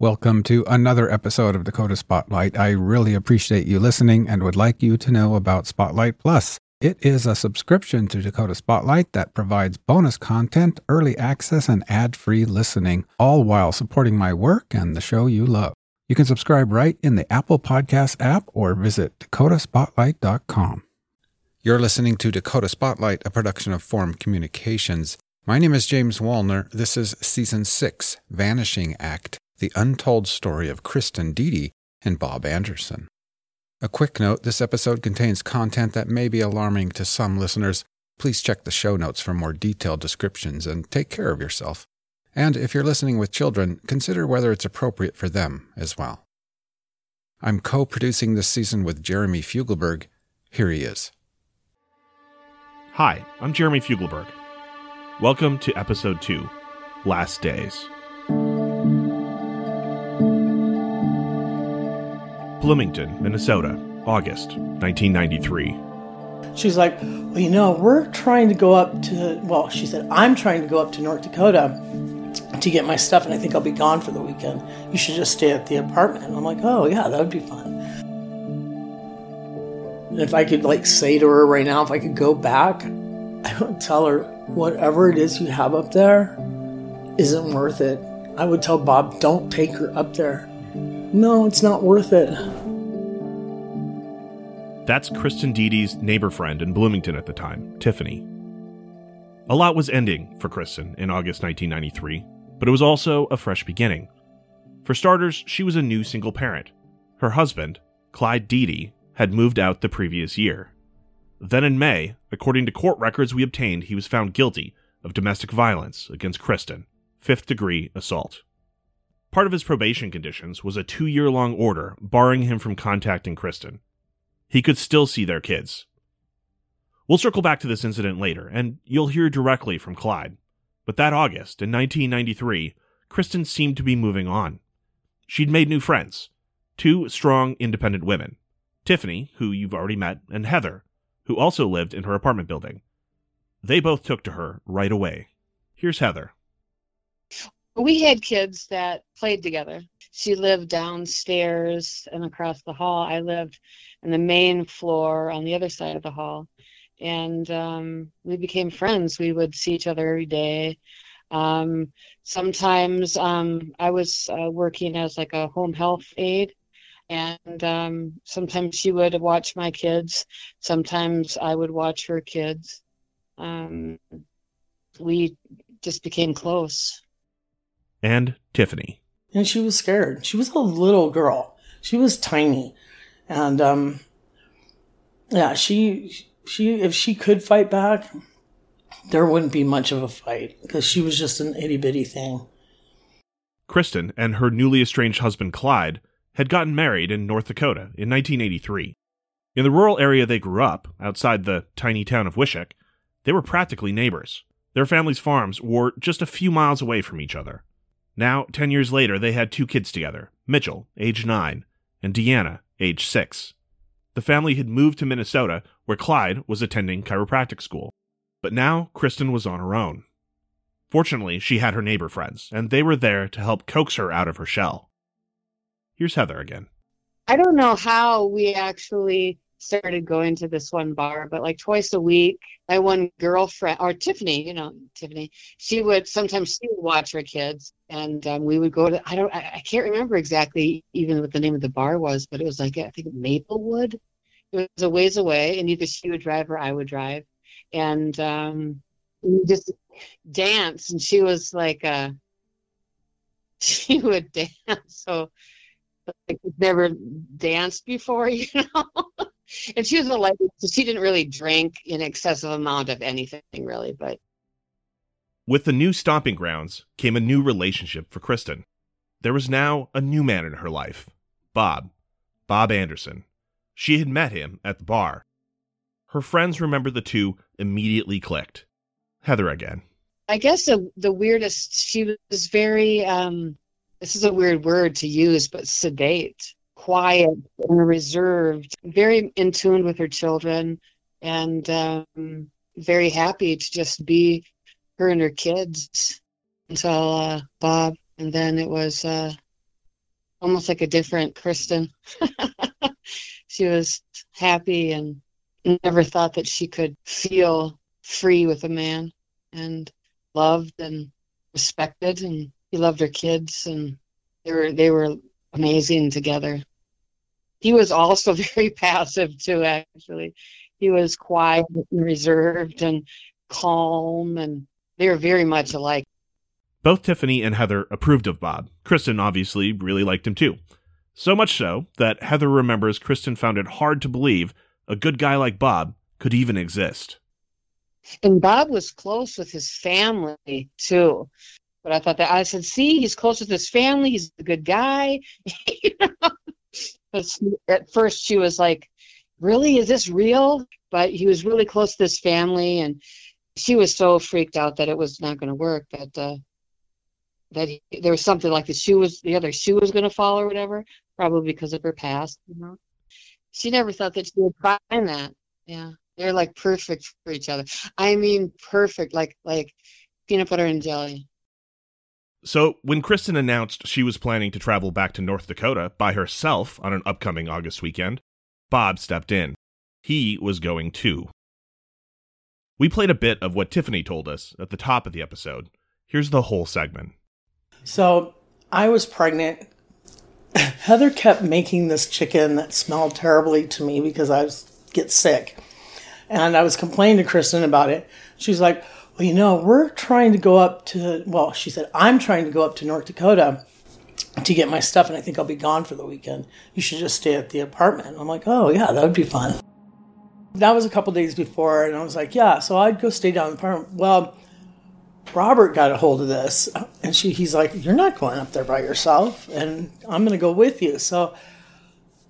Welcome to another episode of Dakota Spotlight. I really appreciate you listening and would like you to know about Spotlight Plus. It is a subscription to Dakota Spotlight that provides bonus content, early access, and ad free listening, all while supporting my work and the show you love. You can subscribe right in the Apple Podcast app or visit dakotaspotlight.com. You're listening to Dakota Spotlight, a production of Forum Communications. My name is James Wolner. This is Season 6, Vanishing Act, the untold story of Kristin Diede and Bob Anderson. A quick note this episode contains content that may be alarming to some listeners. Please check the show notes for more detailed descriptions and take care of yourself. And if you're listening with children, consider whether it's appropriate for them as well. I'm co producing this season with Jeremy Fugleberg. Here he is. Hi, I'm Jeremy Fugleberg. Welcome to Episode 2 Last Days. Bloomington, Minnesota, August 1993. She's like, well, you know, we're trying to go up to, well, she said, I'm trying to go up to North Dakota to get my stuff, and I think I'll be gone for the weekend. You should just stay at the apartment. And I'm like, oh, yeah, that would be fun. And if I could, like, say to her right now, if I could go back, I would tell her, whatever it is you have up there isn't worth it. I would tell Bob, don't take her up there. No, it's not worth it. That's Kristin Diede's neighbor friend in Bloomington at the time, Tiffany. A lot was ending for Kristin in August 1993, but it was also a fresh beginning. For starters, she was a new single parent. Her husband, Clyde Diede, had moved out the previous year. Then in May, according to court records we obtained, he was found guilty of domestic violence against Kristin, fifth degree assault. Part of his probation conditions was a two year long order barring him from contacting Kristin. He could still see their kids. We'll circle back to this incident later, and you'll hear directly from Clyde. But that August, in 1993, Kristin seemed to be moving on. She'd made new friends two strong, independent women Tiffany, who you've already met, and Heather, who also lived in her apartment building. They both took to her right away. Here's Heather. We had kids that played together. She lived downstairs and across the hall. I lived in the main floor on the other side of the hall. And um, we became friends. We would see each other every day. Um, sometimes um, I was uh, working as like a home health aide, and um, sometimes she would watch my kids. Sometimes I would watch her kids. Um, we just became close. And Tiffany. and she was scared. She was a little girl. She was tiny, and um, yeah, she she if she could fight back, there wouldn't be much of a fight because she was just an itty bitty thing. Kristin and her newly estranged husband Clyde had gotten married in North Dakota in 1983. In the rural area they grew up, outside the tiny town of Wishek, they were practically neighbors. Their families' farms were just a few miles away from each other. Now, 10 years later, they had two kids together Mitchell, age 9, and Deanna, age 6. The family had moved to Minnesota, where Clyde was attending chiropractic school. But now, Kristin was on her own. Fortunately, she had her neighbor friends, and they were there to help coax her out of her shell. Here's Heather again. I don't know how we actually started going to this one bar, but like twice a week, my one girlfriend or Tiffany, you know, Tiffany, she would sometimes she would watch her kids, and um, we would go to. I don't, I, I can't remember exactly even what the name of the bar was, but it was like I think Maplewood. It was a ways away, and either she would drive or I would drive, and um, we just dance. And she was like, uh, she would dance so like never danced before, you know. And she was a lady, so she didn't really drink an excessive amount of anything, really. But With the new stomping grounds came a new relationship for Kristin. there was now a new man in her life Bob. Bob Anderson. She had met him at the bar. Her friends remember the two immediately clicked. Heather again. I guess the the weirdest. She was very. um This is a weird word to use, but sedate, quiet, and reserved. Very in tune with her children, and um, very happy to just be her and her kids until uh, Bob, and then it was uh, almost like a different Kristin. she was happy and never thought that she could feel free with a man and loved and respected and he loved her kids and they were they were amazing together he was also very passive too actually he was quiet and reserved and calm and they were very much alike both tiffany and heather approved of bob kristin obviously really liked him too so much so that heather remembers kristin found it hard to believe a good guy like bob could even exist and Bob was close with his family too. But I thought that I said, see, he's close with his family. He's a good guy. you know? But at first, she was like, "Really, is this real?" But he was really close to this family, and she was so freaked out that it was not going to work. That uh, that he, there was something like the shoe was the other shoe was going to fall or whatever, probably because of her past. You know, she never thought that she would find that. Yeah. They're like perfect for each other. I mean, perfect, like like peanut butter and jelly. So, when Kristin announced she was planning to travel back to North Dakota by herself on an upcoming August weekend, Bob stepped in. He was going too. We played a bit of what Tiffany told us at the top of the episode. Here's the whole segment. So, I was pregnant. Heather kept making this chicken that smelled terribly to me because I was get sick. And I was complaining to Kristin about it. She's like, well, you know, we're trying to go up to, well, she said, I'm trying to go up to North Dakota to get my stuff, and I think I'll be gone for the weekend. You should just stay at the apartment. I'm like, oh, yeah, that would be fun. That was a couple days before, and I was like, yeah, so I'd go stay down in the apartment. Well, Robert got a hold of this, and she, he's like, you're not going up there by yourself, and I'm going to go with you. So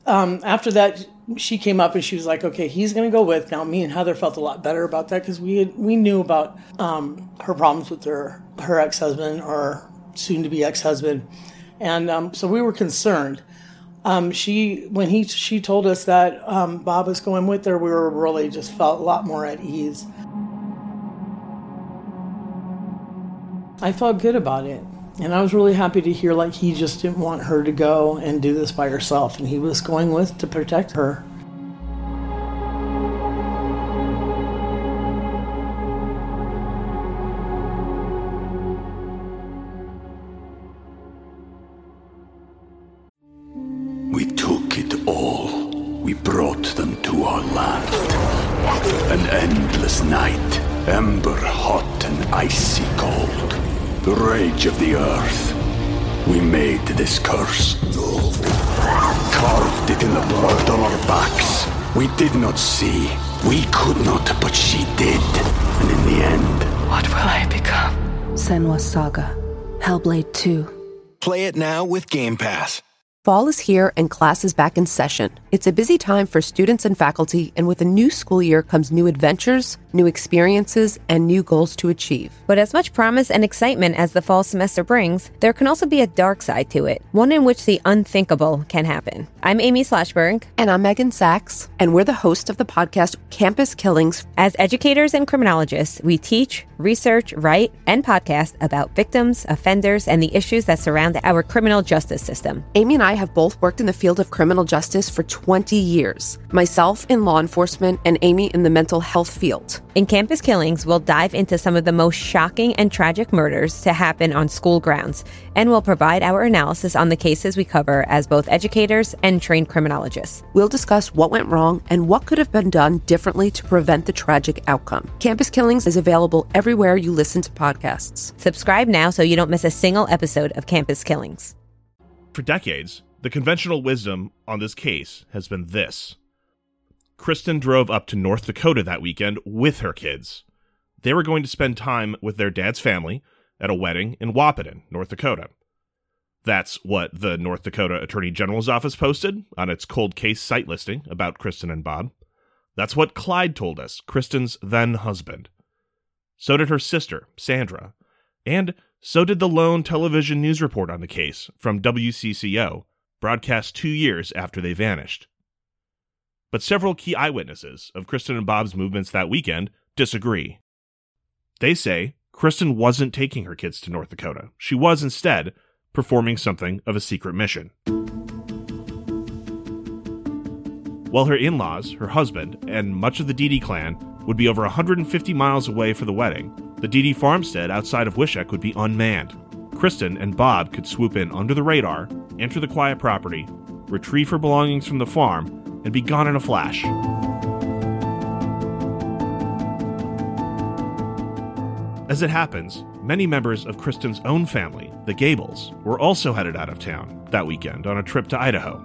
um, after that, she came up and she was like, "Okay, he's going to go with." Now, me and Heather felt a lot better about that because we had, we knew about um, her problems with her her ex husband or soon to be ex husband, and um, so we were concerned. Um, she when he she told us that um, Bob was going with her, we were really just felt a lot more at ease. I felt good about it. And I was really happy to hear like he just didn't want her to go and do this by herself and he was going with to protect her. Not see. We could not, but she did. And in the end, What will I become? Senua's Saga. Hellblade 2. Play it now with Game Pass. Fall is here and class is back in session. It's a busy time for students and faculty, and with a new school year comes new adventures, new experiences, and new goals to achieve. But as much promise and excitement as the fall semester brings, there can also be a dark side to it, one in which the unthinkable can happen. I'm Amy Shlosberg. And I'm Meghan Sacks, and we're the host of the podcast Campus Killings. As educators and criminologists, we teach, research, write, and podcast about victims, offenders, and the issues that surround our criminal justice system. Amy and I have both worked in the field of criminal justice for 20 years. Myself in law enforcement, and Amy in the mental health field. In Campus Killings, we'll dive into some of the most shocking and tragic murders to happen on school grounds, and we'll provide our analysis on the cases we cover as both educators and trained criminologists. We'll discuss what went wrong and what could have been done differently to prevent the tragic outcome. Campus Killings is available everywhere you listen to podcasts. Subscribe now so you don't miss a single episode of Campus Killings. For decades, the conventional wisdom on this case has been this Kristin drove up to North Dakota that weekend with her kids. They were going to spend time with their dad's family at a wedding in Wahpeton, North Dakota. That's what the North Dakota Attorney General's office posted on its cold case site listing about Kristin and Bob. That's what Clyde told us, Kristin's then husband. So did her sister, Sandra. And so did the lone television news report on the case from WCCO, broadcast two years after they vanished. But several key eyewitnesses of Kristin and Bob's movements that weekend disagree. They say Kristin wasn't taking her kids to North Dakota. She was instead performing something of a secret mission. While her in laws, her husband, and much of the Diede clan would be over 150 miles away for the wedding, the Diede farmstead outside of Wishek would be unmanned. Kristin and Bob could swoop in under the radar, enter the quiet property, retrieve her belongings from the farm, and be gone in a flash. As it happens, many members of Kristin's own family, the Gables, were also headed out of town that weekend on a trip to Idaho.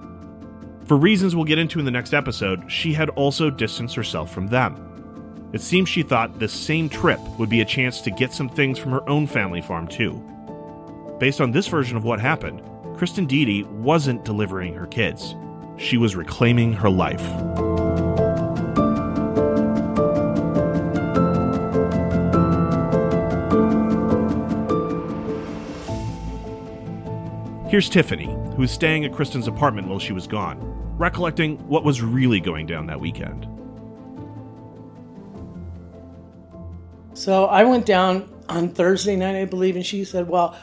For reasons we'll get into in the next episode, she had also distanced herself from them. It seems she thought this same trip would be a chance to get some things from her own family farm, too. Based on this version of what happened, Kristin Diede wasn't delivering her kids, she was reclaiming her life. Here's Tiffany, who was staying at Kristin's apartment while she was gone, recollecting what was really going down that weekend. So I went down on Thursday night, I believe, and she said, Well,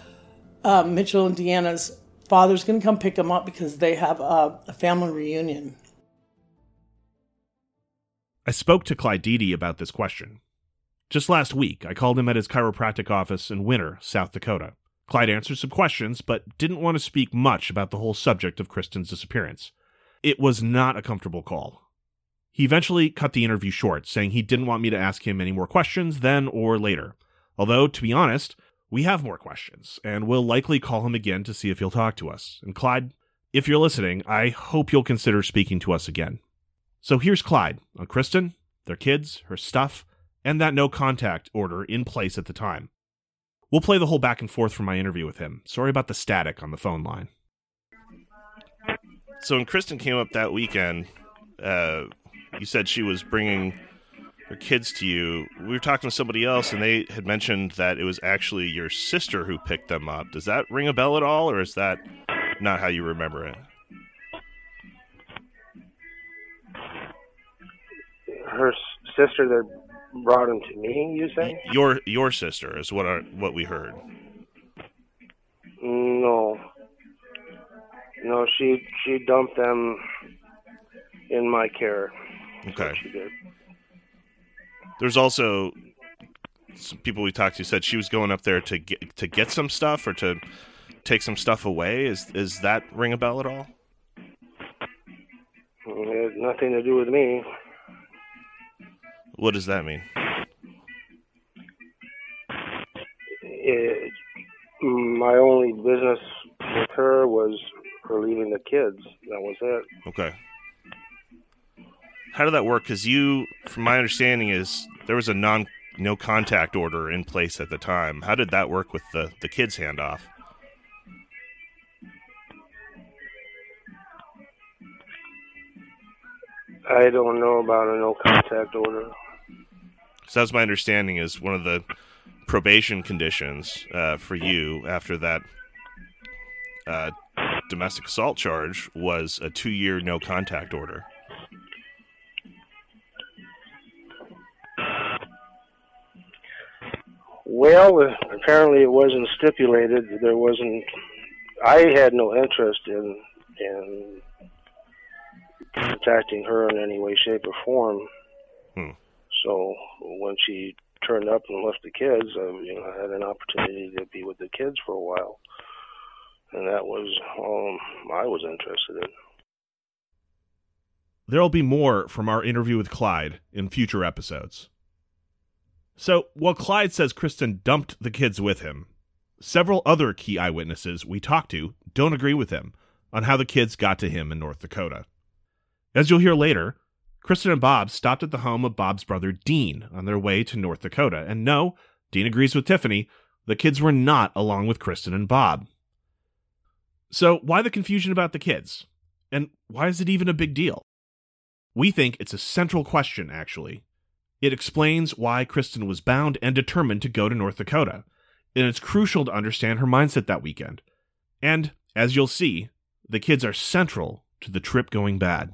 uh, Mitchell and Deanna's father's going to come pick them up because they have a, a family reunion. I spoke to Clyde Diede about this question. Just last week, I called him at his chiropractic office in Winner, South Dakota. Clyde answered some questions, but didn't want to speak much about the whole subject of Kristin's disappearance. It was not a comfortable call. He eventually cut the interview short, saying he didn't want me to ask him any more questions then or later. Although, to be honest, we have more questions, and we'll likely call him again to see if he'll talk to us. And Clyde, if you're listening, I hope you'll consider speaking to us again. So here's Clyde on Kristin, their kids, her stuff, and that no contact order in place at the time. We'll play the whole back and forth from my interview with him. Sorry about the static on the phone line. So when Kristin came up that weekend, uh, you said she was bringing her kids to you. We were talking to somebody else, and they had mentioned that it was actually your sister who picked them up. Does that ring a bell at all, or is that not how you remember it? Her sister that brought him to me. You say your your sister is what our, what we heard. No, no, she she dumped them in my care. Okay. There's also some people we talked to said she was going up there to get to get some stuff or to take some stuff away. Is is that ring a bell at all? It had nothing to do with me. What does that mean? It, my only business with her was her leaving the kids. That was it. Okay. How did that work? Because you, from my understanding, is there was a non no contact order in place at the time. How did that work with the the kids handoff? I don't know about a no contact order. So that's my understanding is one of the probation conditions uh, for you after that uh, domestic assault charge was a two year no contact order. Well, apparently it wasn't stipulated. There wasn't. I had no interest in in contacting her in any way, shape, or form. Hmm. So when she turned up and left the kids, I, you know, I had an opportunity to be with the kids for a while, and that was all I was interested in. There'll be more from our interview with Clyde in future episodes. So, while Clyde says Kristin dumped the kids with him, several other key eyewitnesses we talked to don't agree with him on how the kids got to him in North Dakota. As you'll hear later, Kristin and Bob stopped at the home of Bob's brother Dean on their way to North Dakota. And no, Dean agrees with Tiffany, the kids were not along with Kristin and Bob. So, why the confusion about the kids? And why is it even a big deal? We think it's a central question, actually. It explains why Kristin was bound and determined to go to North Dakota, and it's crucial to understand her mindset that weekend. And, as you'll see, the kids are central to the trip going bad.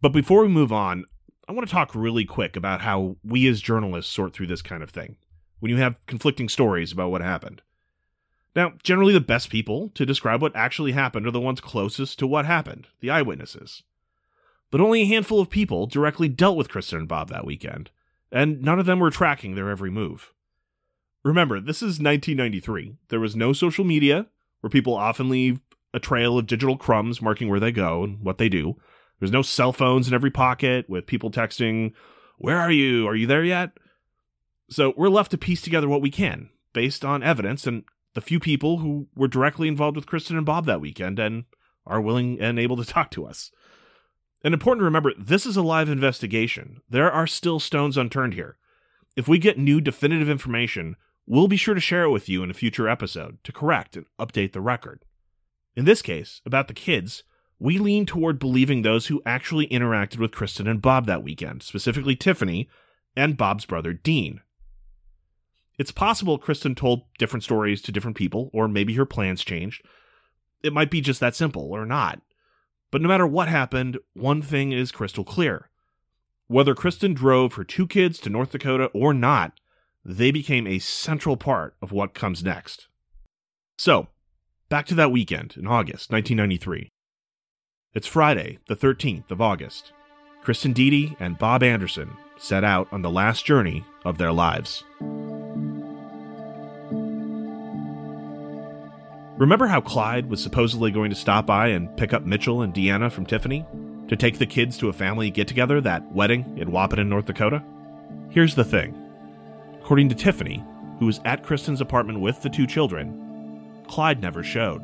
But before we move on, I want to talk really quick about how we as journalists sort through this kind of thing when you have conflicting stories about what happened. Now, generally, the best people to describe what actually happened are the ones closest to what happened, the eyewitnesses. But only a handful of people directly dealt with Kristin and Bob that weekend, and none of them were tracking their every move. Remember, this is 1993. There was no social media, where people often leave a trail of digital crumbs marking where they go and what they do. There's no cell phones in every pocket with people texting, Where are you? Are you there yet? So we're left to piece together what we can based on evidence and the few people who were directly involved with Kristin and Bob that weekend and are willing and able to talk to us. And important to remember, this is a live investigation. There are still stones unturned here. If we get new definitive information, we'll be sure to share it with you in a future episode to correct and update the record. In this case, about the kids, we lean toward believing those who actually interacted with Kristin and Bob that weekend, specifically Tiffany and Bob's brother Dean. It's possible Kristin told different stories to different people, or maybe her plans changed. It might be just that simple, or not. But no matter what happened, one thing is crystal clear. Whether Kristin drove her two kids to North Dakota or not, they became a central part of what comes next. So, back to that weekend in August 1993. It's Friday, the 13th of August. Kristin Diede and Bob Anderson set out on the last journey of their lives. Remember how Clyde was supposedly going to stop by and pick up Mitchell and Deanna from Tiffany to take the kids to a family get together, that wedding in Wahpeton, North Dakota? Here's the thing. According to Tiffany, who was at Kristin's apartment with the two children, Clyde never showed.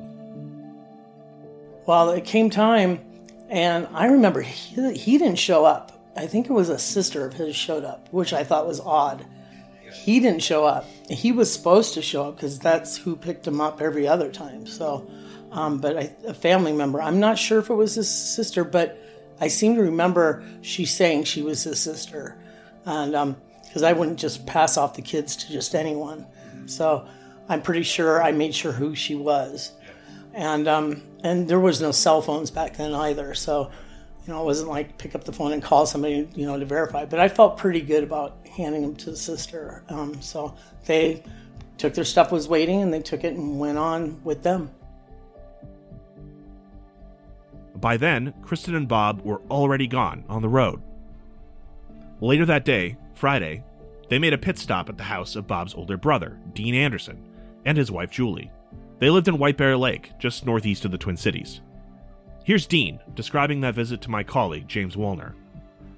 Well, it came time, and I remember he, he didn't show up. I think it was a sister of his showed up, which I thought was odd. He didn't show up. He was supposed to show up because that's who picked him up every other time. So, um, but I, a family member, I'm not sure if it was his sister, but I seem to remember she saying she was his sister. And because um, I wouldn't just pass off the kids to just anyone. So I'm pretty sure I made sure who she was. And, um, and there was no cell phones back then either. So you know, it wasn't like pick up the phone and call somebody, you know, to verify. But I felt pretty good about handing them to the sister. Um, so they took their stuff was waiting and they took it and went on with them. By then, Kristin and Bob were already gone on the road. Later that day, Friday, they made a pit stop at the house of Bob's older brother, Dean Anderson, and his wife Julie. They lived in White Bear Lake, just northeast of the Twin Cities. Here's Dean describing that visit to my colleague, James Wolner.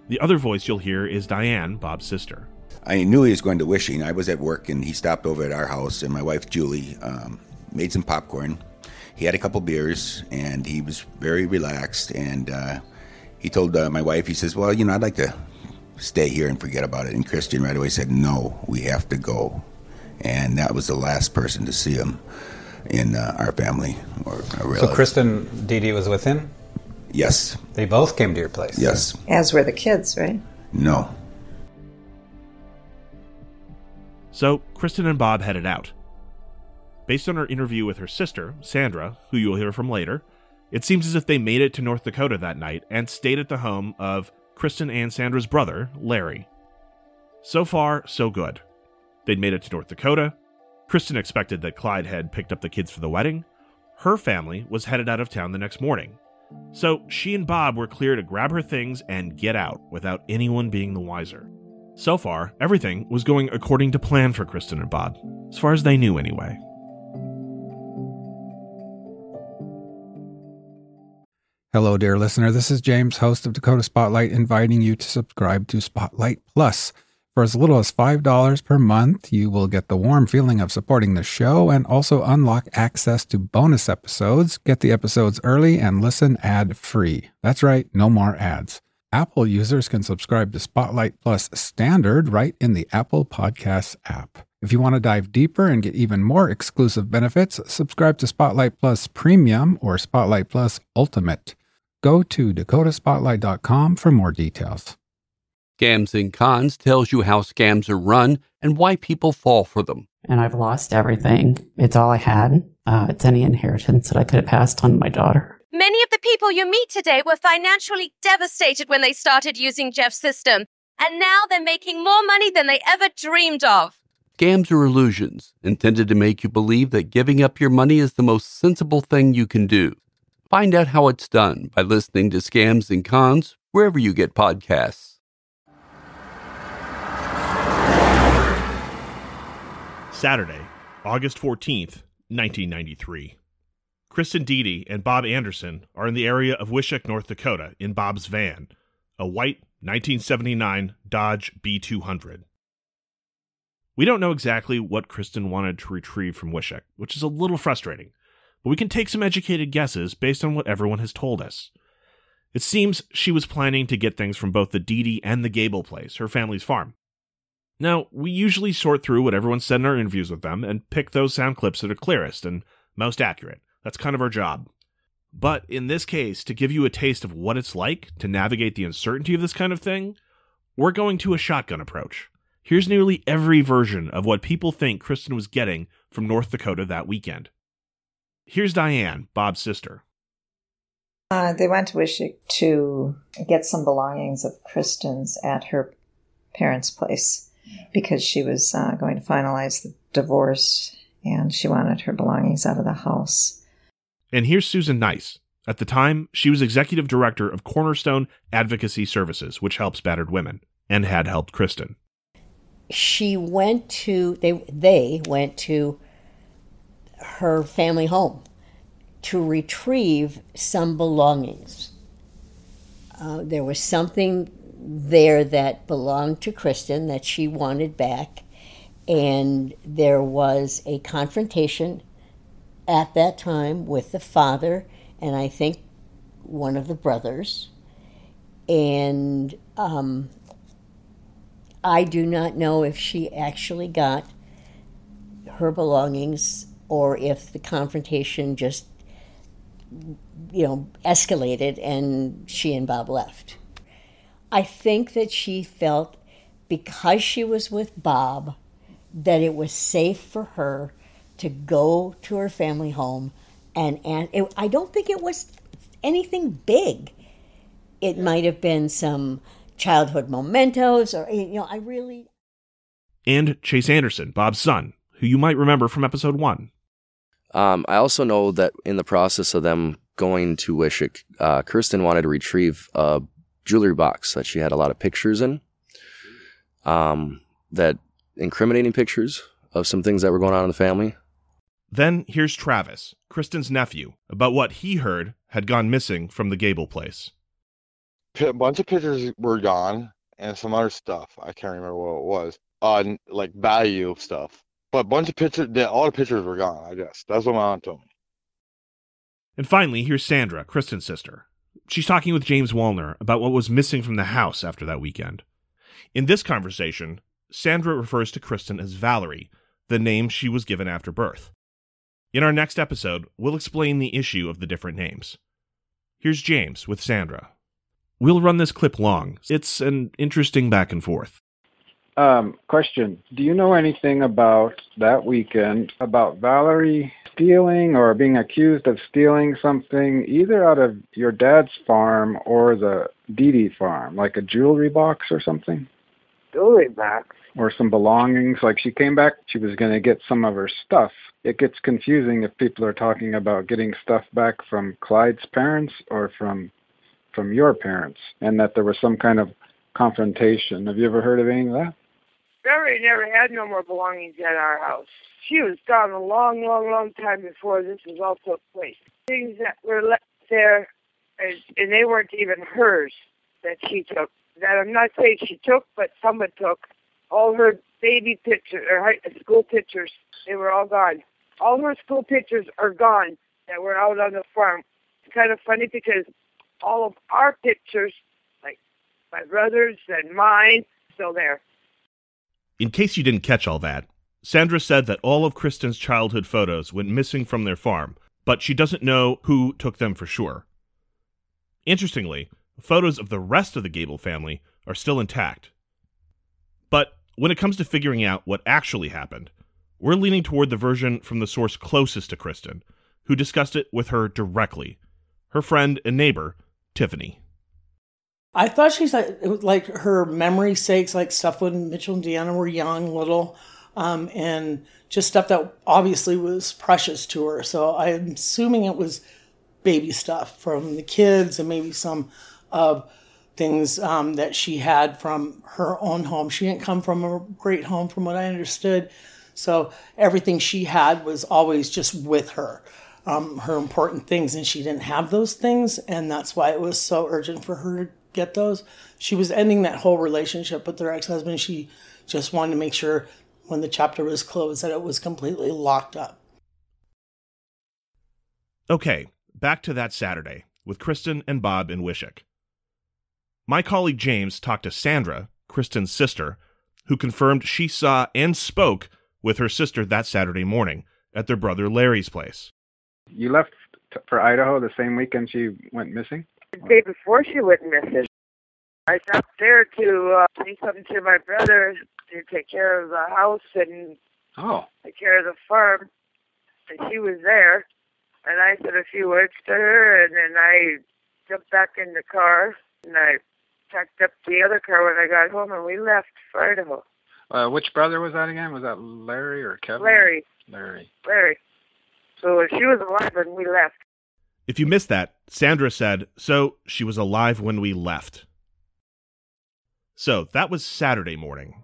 The other voice you'll hear is Diane, Bob's sister. I knew he was going to Wishek. I was at work and he stopped over at our house, and my wife Julie um, made some popcorn. He had a couple beers and he was very relaxed. And uh, he told uh, my wife, he says, Well, you know, I'd like to stay here and forget about it. And Kristin right away said, No, we have to go. And that was the last person to see him in uh, our family. Or so Kristin Diede was with him. Yes, they both came to your place. Yes, as were the kids, right? No. So Kristin and Bob headed out. Based on her interview with her sister, Sandra, who you'll hear from later, it seems as if they made it to North Dakota that night and stayed at the home of Kristin and Sandra's brother, Larry. So far, so good. They'd made it to North Dakota, Kristin expected that Clyde had picked up the kids for the wedding. Her family was headed out of town the next morning. So she and Bob were clear to grab her things and get out without anyone being the wiser. So far, everything was going according to plan for Kristin and Bob, as far as they knew anyway. Hello, dear listener. This is James, host of Dakota Spotlight, inviting you to subscribe to Spotlight Plus. For as little as $5 per month, you will get the warm feeling of supporting the show and also unlock access to bonus episodes, get the episodes early, and listen ad free. That's right, no more ads. Apple users can subscribe to Spotlight Plus Standard right in the Apple Podcasts app. If you want to dive deeper and get even more exclusive benefits, subscribe to Spotlight Plus Premium or Spotlight Plus Ultimate. Go to dakotaspotlight.com for more details. Scams and Cons tells you how scams are run and why people fall for them. And I've lost everything. It's all I had. Uh, it's any inheritance that I could have passed on to my daughter. Many of the people you meet today were financially devastated when they started using Jeff's system, and now they're making more money than they ever dreamed of. Scams are illusions intended to make you believe that giving up your money is the most sensible thing you can do. Find out how it's done by listening to Scams and Cons wherever you get podcasts. Saturday, August 14th, 1993. Kristin Diede and Bob Anderson are in the area of Wishek, North Dakota, in Bob's van, a white 1979 Dodge B200. We don't know exactly what Kristin wanted to retrieve from Wishek, which is a little frustrating, but we can take some educated guesses based on what everyone has told us. It seems she was planning to get things from both the Diede and the Gable place, her family's farm. Now, we usually sort through what everyone said in our interviews with them and pick those sound clips that are clearest and most accurate. That's kind of our job. But in this case, to give you a taste of what it's like to navigate the uncertainty of this kind of thing, we're going to a shotgun approach. Here's nearly every version of what people think Kristin was getting from North Dakota that weekend. Here's Diane, Bob's sister. Uh, they went to Wishek to get some belongings of Kristin's at her parents' place because she was uh, going to finalize the divorce and she wanted her belongings out of the house. And here's Susan Nice. At the time, she was executive director of Cornerstone Advocacy Services, which helps battered women, and had helped Kristin. She went to they they went to her family home to retrieve some belongings. Uh, there was something there that belonged to Kristin that she wanted back. And there was a confrontation at that time with the father and I think one of the brothers. And um, I do not know if she actually got her belongings or if the confrontation just, you know, escalated and she and Bob left. I think that she felt because she was with Bob that it was safe for her to go to her family home and and it, I don't think it was anything big. It might have been some childhood mementos or you know I really and Chase Anderson, Bob's son, who you might remember from episode 1. Um, I also know that in the process of them going to Wishek, uh, Kristin wanted to retrieve a jewelry box that she had a lot of pictures in. Um, that incriminating pictures of some things that were going on in the family. Then here's Travis, Kristin's nephew, about what he heard had gone missing from the Gable place. A bunch of pictures were gone and some other stuff. I can't remember what it was. Uh, like value stuff. But a bunch of pictures, all the pictures were gone, I guess. That's what my aunt told me. And finally, here's Sandra, Kristin's sister. She's talking with James Wolner about what was missing from the house after that weekend. In this conversation, Sandra refers to Kristin as Valerie, the name she was given after birth. In our next episode, we'll explain the issue of the different names. Here's James with Sandra. We'll run this clip long. It's an interesting back and forth. Um, question Do you know anything about that weekend about Valerie stealing or being accused of stealing something either out of your dad's farm or the Diede farm, like a jewelry box or something? Jewelry box? Or some belongings. Like she came back, she was going to get some of her stuff. It gets confusing if people are talking about getting stuff back from Clyde's parents or from from your parents, and that there was some kind of confrontation. Have you ever heard of any of that? Valerie never had no more belongings at our house. She was gone a long, long, long time before this was all took place. Things that were left there, and, and they weren't even hers that she took. That I'm not saying she took, but someone took. All her baby pictures, or high school pictures, they were all gone. All her school pictures are gone that were out on the farm. It's kind of funny because all of our pictures, like my brother's and mine, still there. In case you didn't catch all that, Sandra said that all of Kristin's childhood photos went missing from their farm, but she doesn't know who took them for sure. Interestingly, photos of the rest of the Gable family are still intact. But when it comes to figuring out what actually happened, we're leaning toward the version from the source closest to Kristin, who discussed it with her directly her friend and neighbor, Tiffany. I thought she's was like her memory sakes, like stuff when Mitchell and Deanna were young, little, um, and just stuff that obviously was precious to her. So I'm assuming it was baby stuff from the kids and maybe some of things um, that she had from her own home. She didn't come from a great home, from what I understood. So everything she had was always just with her, um, her important things, and she didn't have those things, and that's why it was so urgent for her get those. She was ending that whole relationship with her ex-husband. She just wanted to make sure when the chapter was closed that it was completely locked up. Okay, back to that Saturday with Kristin and Bob in Wishek. My colleague James talked to Sandra, Kristin's sister, who confirmed she saw and spoke with her sister that Saturday morning at their brother Larry's place. You left t- for Idaho the same weekend she went missing? The day before she went missing, I stopped there to uh, say something to my brother to take care of the house and Oh. take care of the farm. And she was there. And I said a few words to her, and then I jumped back in the car, and I packed up the other car when I got home, and we left for Idaho. Uh, which brother was that again? Was that Larry or Kevin? Larry, Larry. Larry. So she was alive when we left. If you missed that, Sandra said, So she was alive when we left. So that was Saturday morning.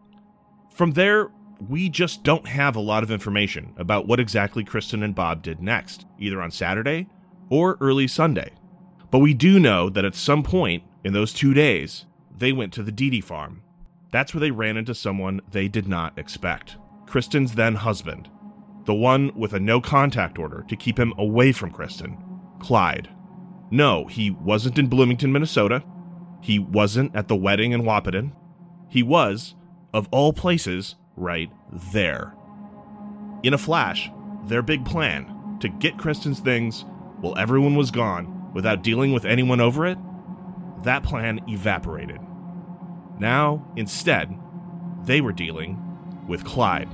From there, we just don't have a lot of information about what exactly Kristin and Bob did next, either on Saturday or early Sunday. But we do know that at some point in those two days, they went to the Diede farm. That's where they ran into someone they did not expect Kristin's then husband, the one with a no contact order to keep him away from Kristin, Clyde. No, he wasn't in Bloomington, Minnesota. He wasn't at the wedding in Wahpeton. He was, of all places, right there. In a flash, their big plan to get Kristin's things while everyone was gone without dealing with anyone over it, that plan evaporated. Now, instead, they were dealing with Clyde.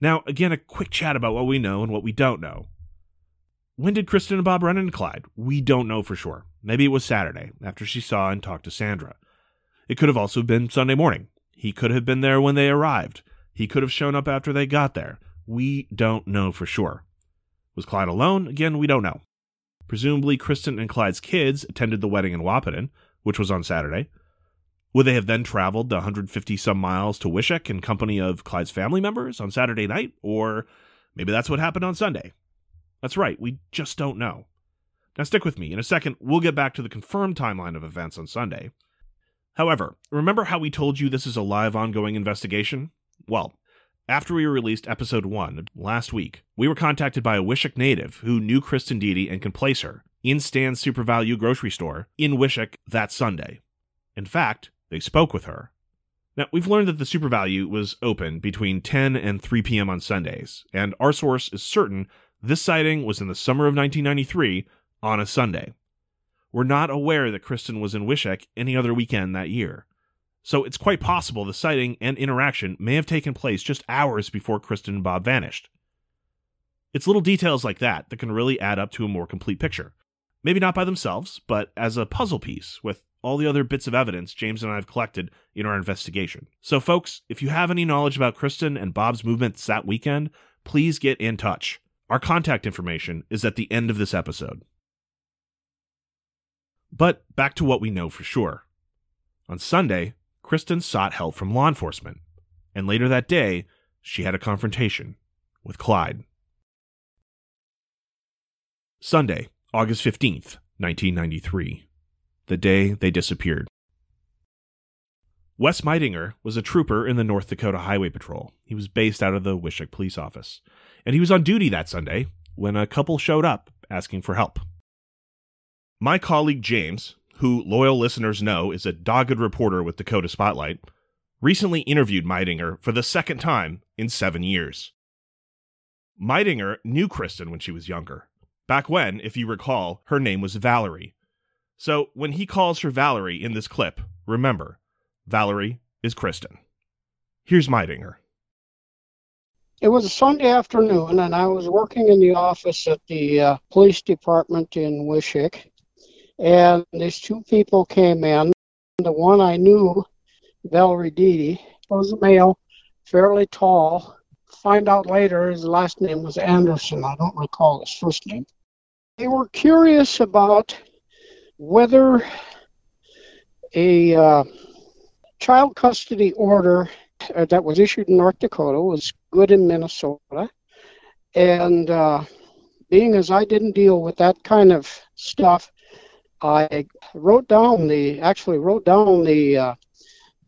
Now, again, a quick chat about what we know and what we don't know. When did Kristin and Bob run into Clyde? We don't know for sure. Maybe it was Saturday, after she saw and talked to Sandra. It could have also been Sunday morning. He could have been there when they arrived. He could have shown up after they got there. We don't know for sure. Was Clyde alone? Again, we don't know. Presumably, Kristin and Clyde's kids attended the wedding in Wahpeton, which was on Saturday. Would they have then traveled the 150 some miles to Wishek in company of Clyde's family members on Saturday night? Or maybe that's what happened on Sunday. That's right, we just don't know. Now, stick with me. In a second, we'll get back to the confirmed timeline of events on Sunday. However, remember how we told you this is a live ongoing investigation? Well, after we released episode 1 last week, we were contacted by a Wishek native who knew Kristin Diede and can place her in Stan's SuperValu grocery store in Wishek that Sunday. In fact, they spoke with her. Now, we've learned that the SuperValu was open between 10 and 3 p.m. on Sundays, and our source is certain this sighting was in the summer of 1993 on a Sunday. We're not aware that Kristin was in Wishek any other weekend that year. So it's quite possible the sighting and interaction may have taken place just hours before Kristin and Bob vanished. It's little details like that that can really add up to a more complete picture. Maybe not by themselves, but as a puzzle piece with all the other bits of evidence James and I have collected in our investigation. So, folks, if you have any knowledge about Kristin and Bob's movements that weekend, please get in touch. Our contact information is at the end of this episode. But back to what we know for sure. On Sunday, Kristin sought help from law enforcement, and later that day, she had a confrontation with Clyde. Sunday, August 15th, 1993, the day they disappeared. Wes Meidinger was a trooper in the North Dakota Highway Patrol. He was based out of the Wishek Police Office. And he was on duty that Sunday when a couple showed up asking for help. My colleague James, who loyal listeners know is a dogged reporter with Dakota Spotlight, recently interviewed Meidinger for the second time in seven years. Meidinger knew Kristin when she was younger. Back when, if you recall, her name was Valerie. So when he calls her Valerie in this clip, remember, Valerie is Kristin. Here's Meidinger. It was a Sunday afternoon, and I was working in the office at the uh, police department in Wishek. And these two people came in. The one I knew, Valerie Diede, was a male, fairly tall. Find out later his last name was Anderson. I don't recall his first name. They were curious about whether a uh, child custody order uh, that was issued in North Dakota was good in Minnesota. And uh, being as I didn't deal with that kind of stuff, I wrote down the actually wrote down the uh,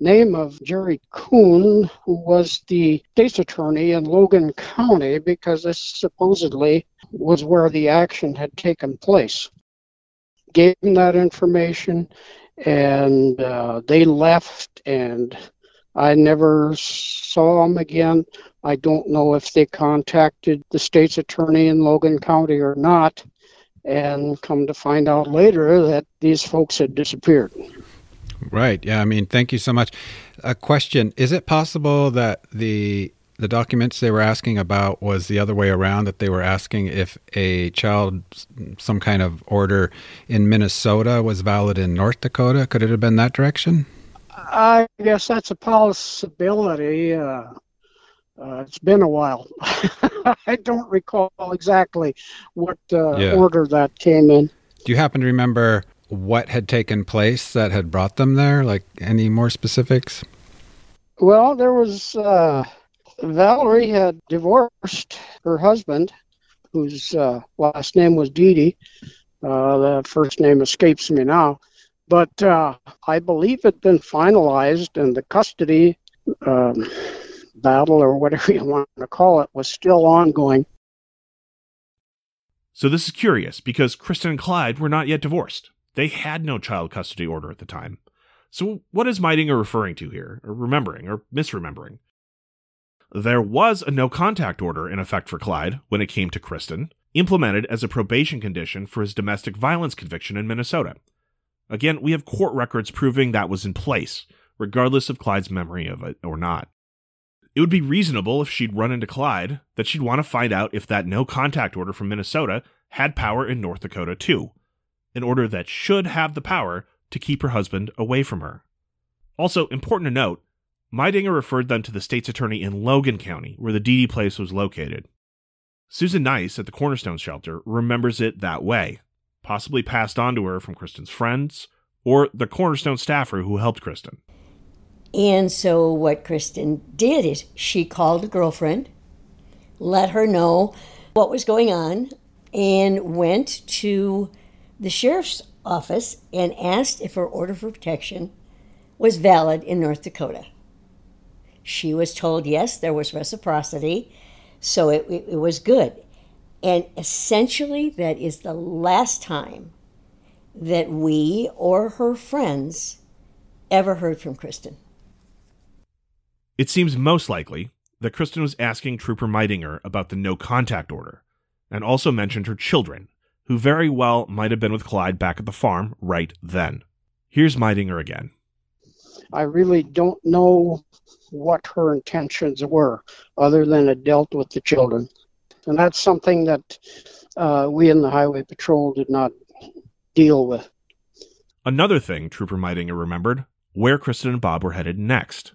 name of Jerry Kuhn, who was the state's attorney in Logan County, because this supposedly was where the action had taken place. Gave him that information, and uh, they left, and I never saw them again. I don't know if they contacted the state's attorney in Logan County or not and come to find out later that these folks had disappeared. Right. Yeah. I mean, thank you so much. A question: Is it possible that the the documents they were asking about was the other way around? That they were asking if a child, some kind of order in Minnesota, was valid in North Dakota? Could it have been that direction? I guess that's a possibility. Uh, uh, it's been a while. I don't recall exactly what uh, yeah. order that came in. Do you happen to remember what had taken place that had brought them there? Like any more specifics? Well, there was uh, Valerie had divorced her husband, whose uh, last name was Diede. Uh, the first name escapes me now, but uh, I believe it been finalized, and the custody. Um, battle or whatever you want to call it was still ongoing. So this is curious because Kristin and Clyde were not yet divorced. They had no child custody order at the time. So what is Meidinger referring to here, or remembering, or misremembering? There was a no contact order in effect for Clyde when it came to Kristin, implemented as a probation condition for his domestic violence conviction in Minnesota. Again, we have court records proving that was in place, regardless of Clyde's memory of it or not. It would be reasonable if she'd run into Clyde that she'd want to find out if that no contact order from Minnesota had power in North Dakota too, an order that should have the power to keep her husband away from her. Also, important to note, Meidinger referred them to the state's attorney in Logan County, where the Diede place was located. Susan Nice at the Cornerstone Shelter remembers it that way, possibly passed on to her from Kristin's friends or the Cornerstone staffer who helped Kristin. And so, what Kristin did is she called a girlfriend, let her know what was going on, and went to the sheriff's office and asked if her order for protection was valid in North Dakota. She was told yes, there was reciprocity, so it, it, it was good. And essentially, that is the last time that we or her friends ever heard from Kristin. It seems most likely that Kristin was asking Trooper Meidinger about the no contact order, and also mentioned her children, who very well might have been with Clyde back at the farm right then. Here's Meidinger again. I really don't know what her intentions were, other than it dealt with the children. And that's something that uh, we in the Highway Patrol did not deal with. Another thing Trooper Meidinger remembered where Kristin and Bob were headed next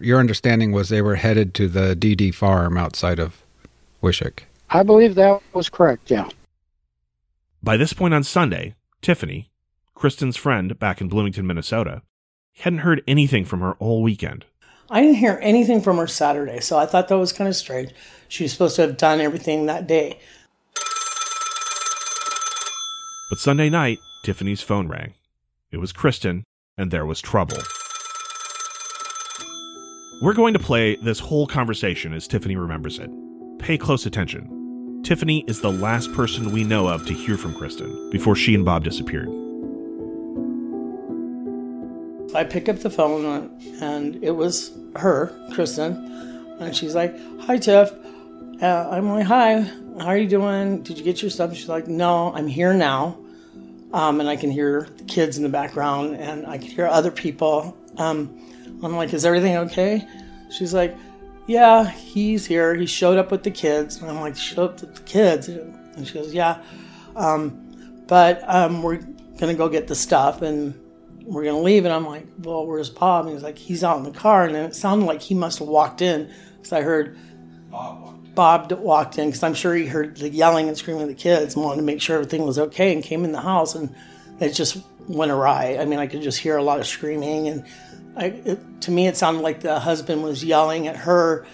your understanding was they were headed to the Diede farm outside of Wishek. I believe that was correct, yeah. By this point on Sunday, Tiffany, Kristin's friend back in Bloomington, Minnesota, hadn't heard anything from her all weekend. I didn't hear anything from her Saturday, so I thought that was kind of strange. She was supposed to have done everything that day. But Sunday night, Tiffany's phone rang. It was Kristin, and there was trouble. We're going to play this whole conversation as Tiffany remembers it. Pay close attention. Tiffany is the last person we know of to hear from Kristin before she and Bob disappeared. I pick up the phone and it was her, Kristin, and she's like, "Hi, Tiff." Uh, I'm like, "Hi, how are you doing? Did you get your stuff?" She's like, "No, I'm here now." Um, and I can hear the kids in the background, and I can hear other people. Um, I'm like, "Is everything okay?" She's like, "Yeah, he's here. He showed up with the kids." And I'm like, "Showed up with the kids?" And she goes, "Yeah, um, but um, we're gonna go get the stuff and." We're gonna leave, and I'm like, well, where's Bob? And he's like, he's out in the car, and then it sounded like he must have walked in because I heard Bob walked in. Bob walked in because I'm sure he heard the yelling and screaming of the kids and wanted to make sure everything was okay, and came in the house, and it just went awry. I mean, I could just hear a lot of screaming, and I, it, to me, it sounded like the husband was yelling at her.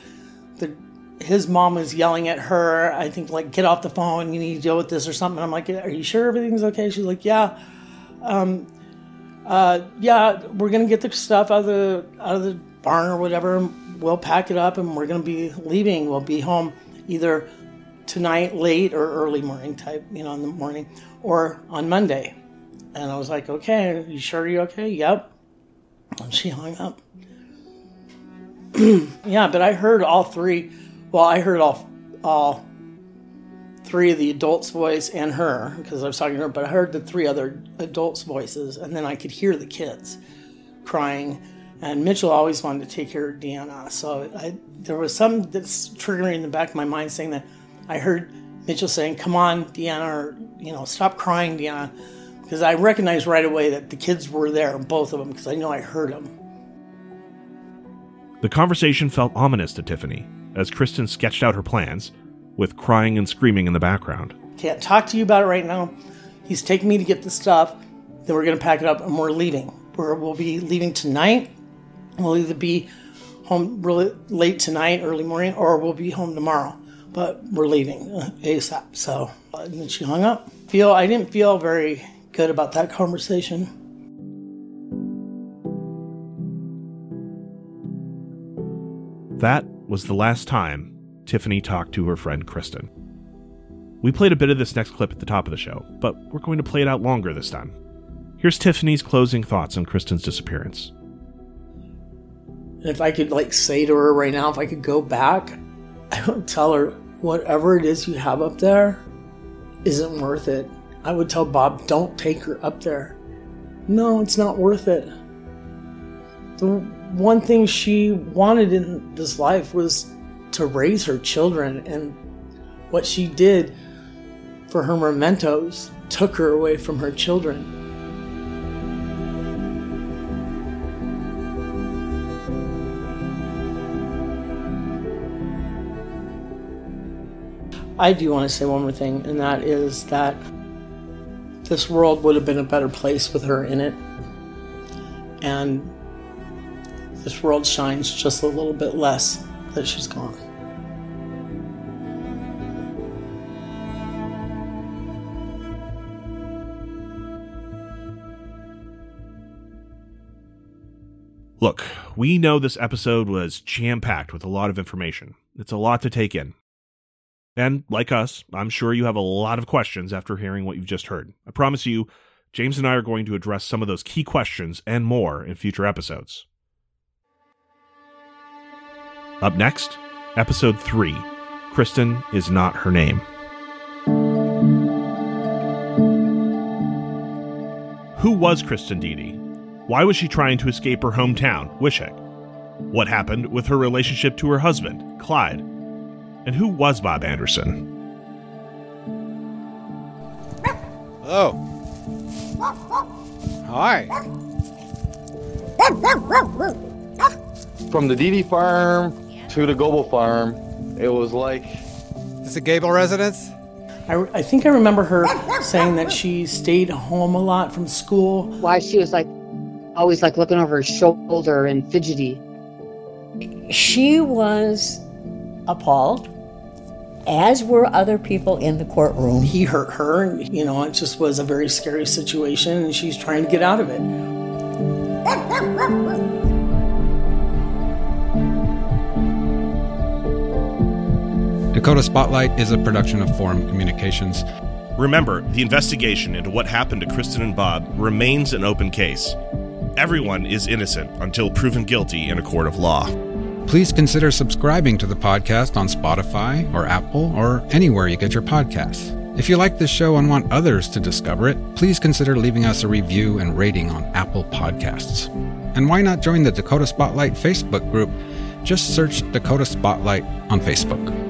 The his mom was yelling at her. I think like, get off the phone. You need to deal with this or something. I'm like, are you sure everything's okay? She's like, yeah. Um, uh, yeah, we're gonna get the stuff out of the out of the barn or whatever. We'll pack it up and we're gonna be leaving. We'll be home either tonight late or early morning type, you know, in the morning or on Monday. And I was like, okay, you sure you're okay? Yep. And she hung up. yeah, but I heard all three. Well, I heard all all three of the adults' voice and her because I was talking to her, but I heard the three other adults' voices, and then I could hear the kids crying. And Mitchell always wanted to take care of Deanna, so I, there was some that's triggering in the back of my mind saying that I heard Mitchell saying, "Come on, Deanna," or you know, "Stop crying, Deanna," because I recognized right away that the kids were there, both of them, because I know I heard them. The conversation felt ominous to Tiffany as Kristin sketched out her plans with crying and screaming in the background. Can't talk to you about it right now. He's taking me to get the stuff. Then we're going to pack it up and we're leaving. We're, we'll be leaving tonight. We'll either be home really late tonight, early morning, or we'll be home tomorrow. But we're leaving uh, ASAP. So and then she hung up. Feel I didn't feel very good about that conversation. That was the last time Tiffany talked to her friend Kristin. We played a bit of this next clip at the top of the show, but we're going to play it out longer this time. Here's Tiffany's closing thoughts on Kristin's disappearance. if I could like say to her right now, if I could go back, I would tell her whatever it is you have up there isn't worth it. I would tell Bob, don't take her up there. No, it's not worth it. The one thing she wanted in this life was to raise her children, and what she did for her mementos took her away from her children. I do want to say one more thing, and that is that this world would have been a better place with her in it. And this world shines just a little bit less that she's gone. Look, we know this episode was jam packed with a lot of information. It's a lot to take in. And like us, I'm sure you have a lot of questions after hearing what you've just heard. I promise you, James and I are going to address some of those key questions and more in future episodes. Up next, episode 3 Kristin is not her name. Who was Kristin Diede? Why was she trying to escape her hometown, Wishek? What happened with her relationship to her husband, Clyde? And who was Bob Anderson? Hello. Hi. From the Diede farm to the Goble farm, it was like. Is this a Gable residence? I, I think I remember her saying that she stayed home a lot from school. Why she was like always like looking over her shoulder and fidgety. She was appalled, as were other people in the courtroom. He hurt her, and you know, it just was a very scary situation, and she's trying to get out of it. Dakota Spotlight is a production of Forum Communications. Remember, the investigation into what happened to Kristin and Bob remains an open case. Everyone is innocent until proven guilty in a court of law. Please consider subscribing to the podcast on Spotify or Apple or anywhere you get your podcasts. If you like this show and want others to discover it, please consider leaving us a review and rating on Apple Podcasts. And why not join the Dakota Spotlight Facebook group? Just search Dakota Spotlight on Facebook.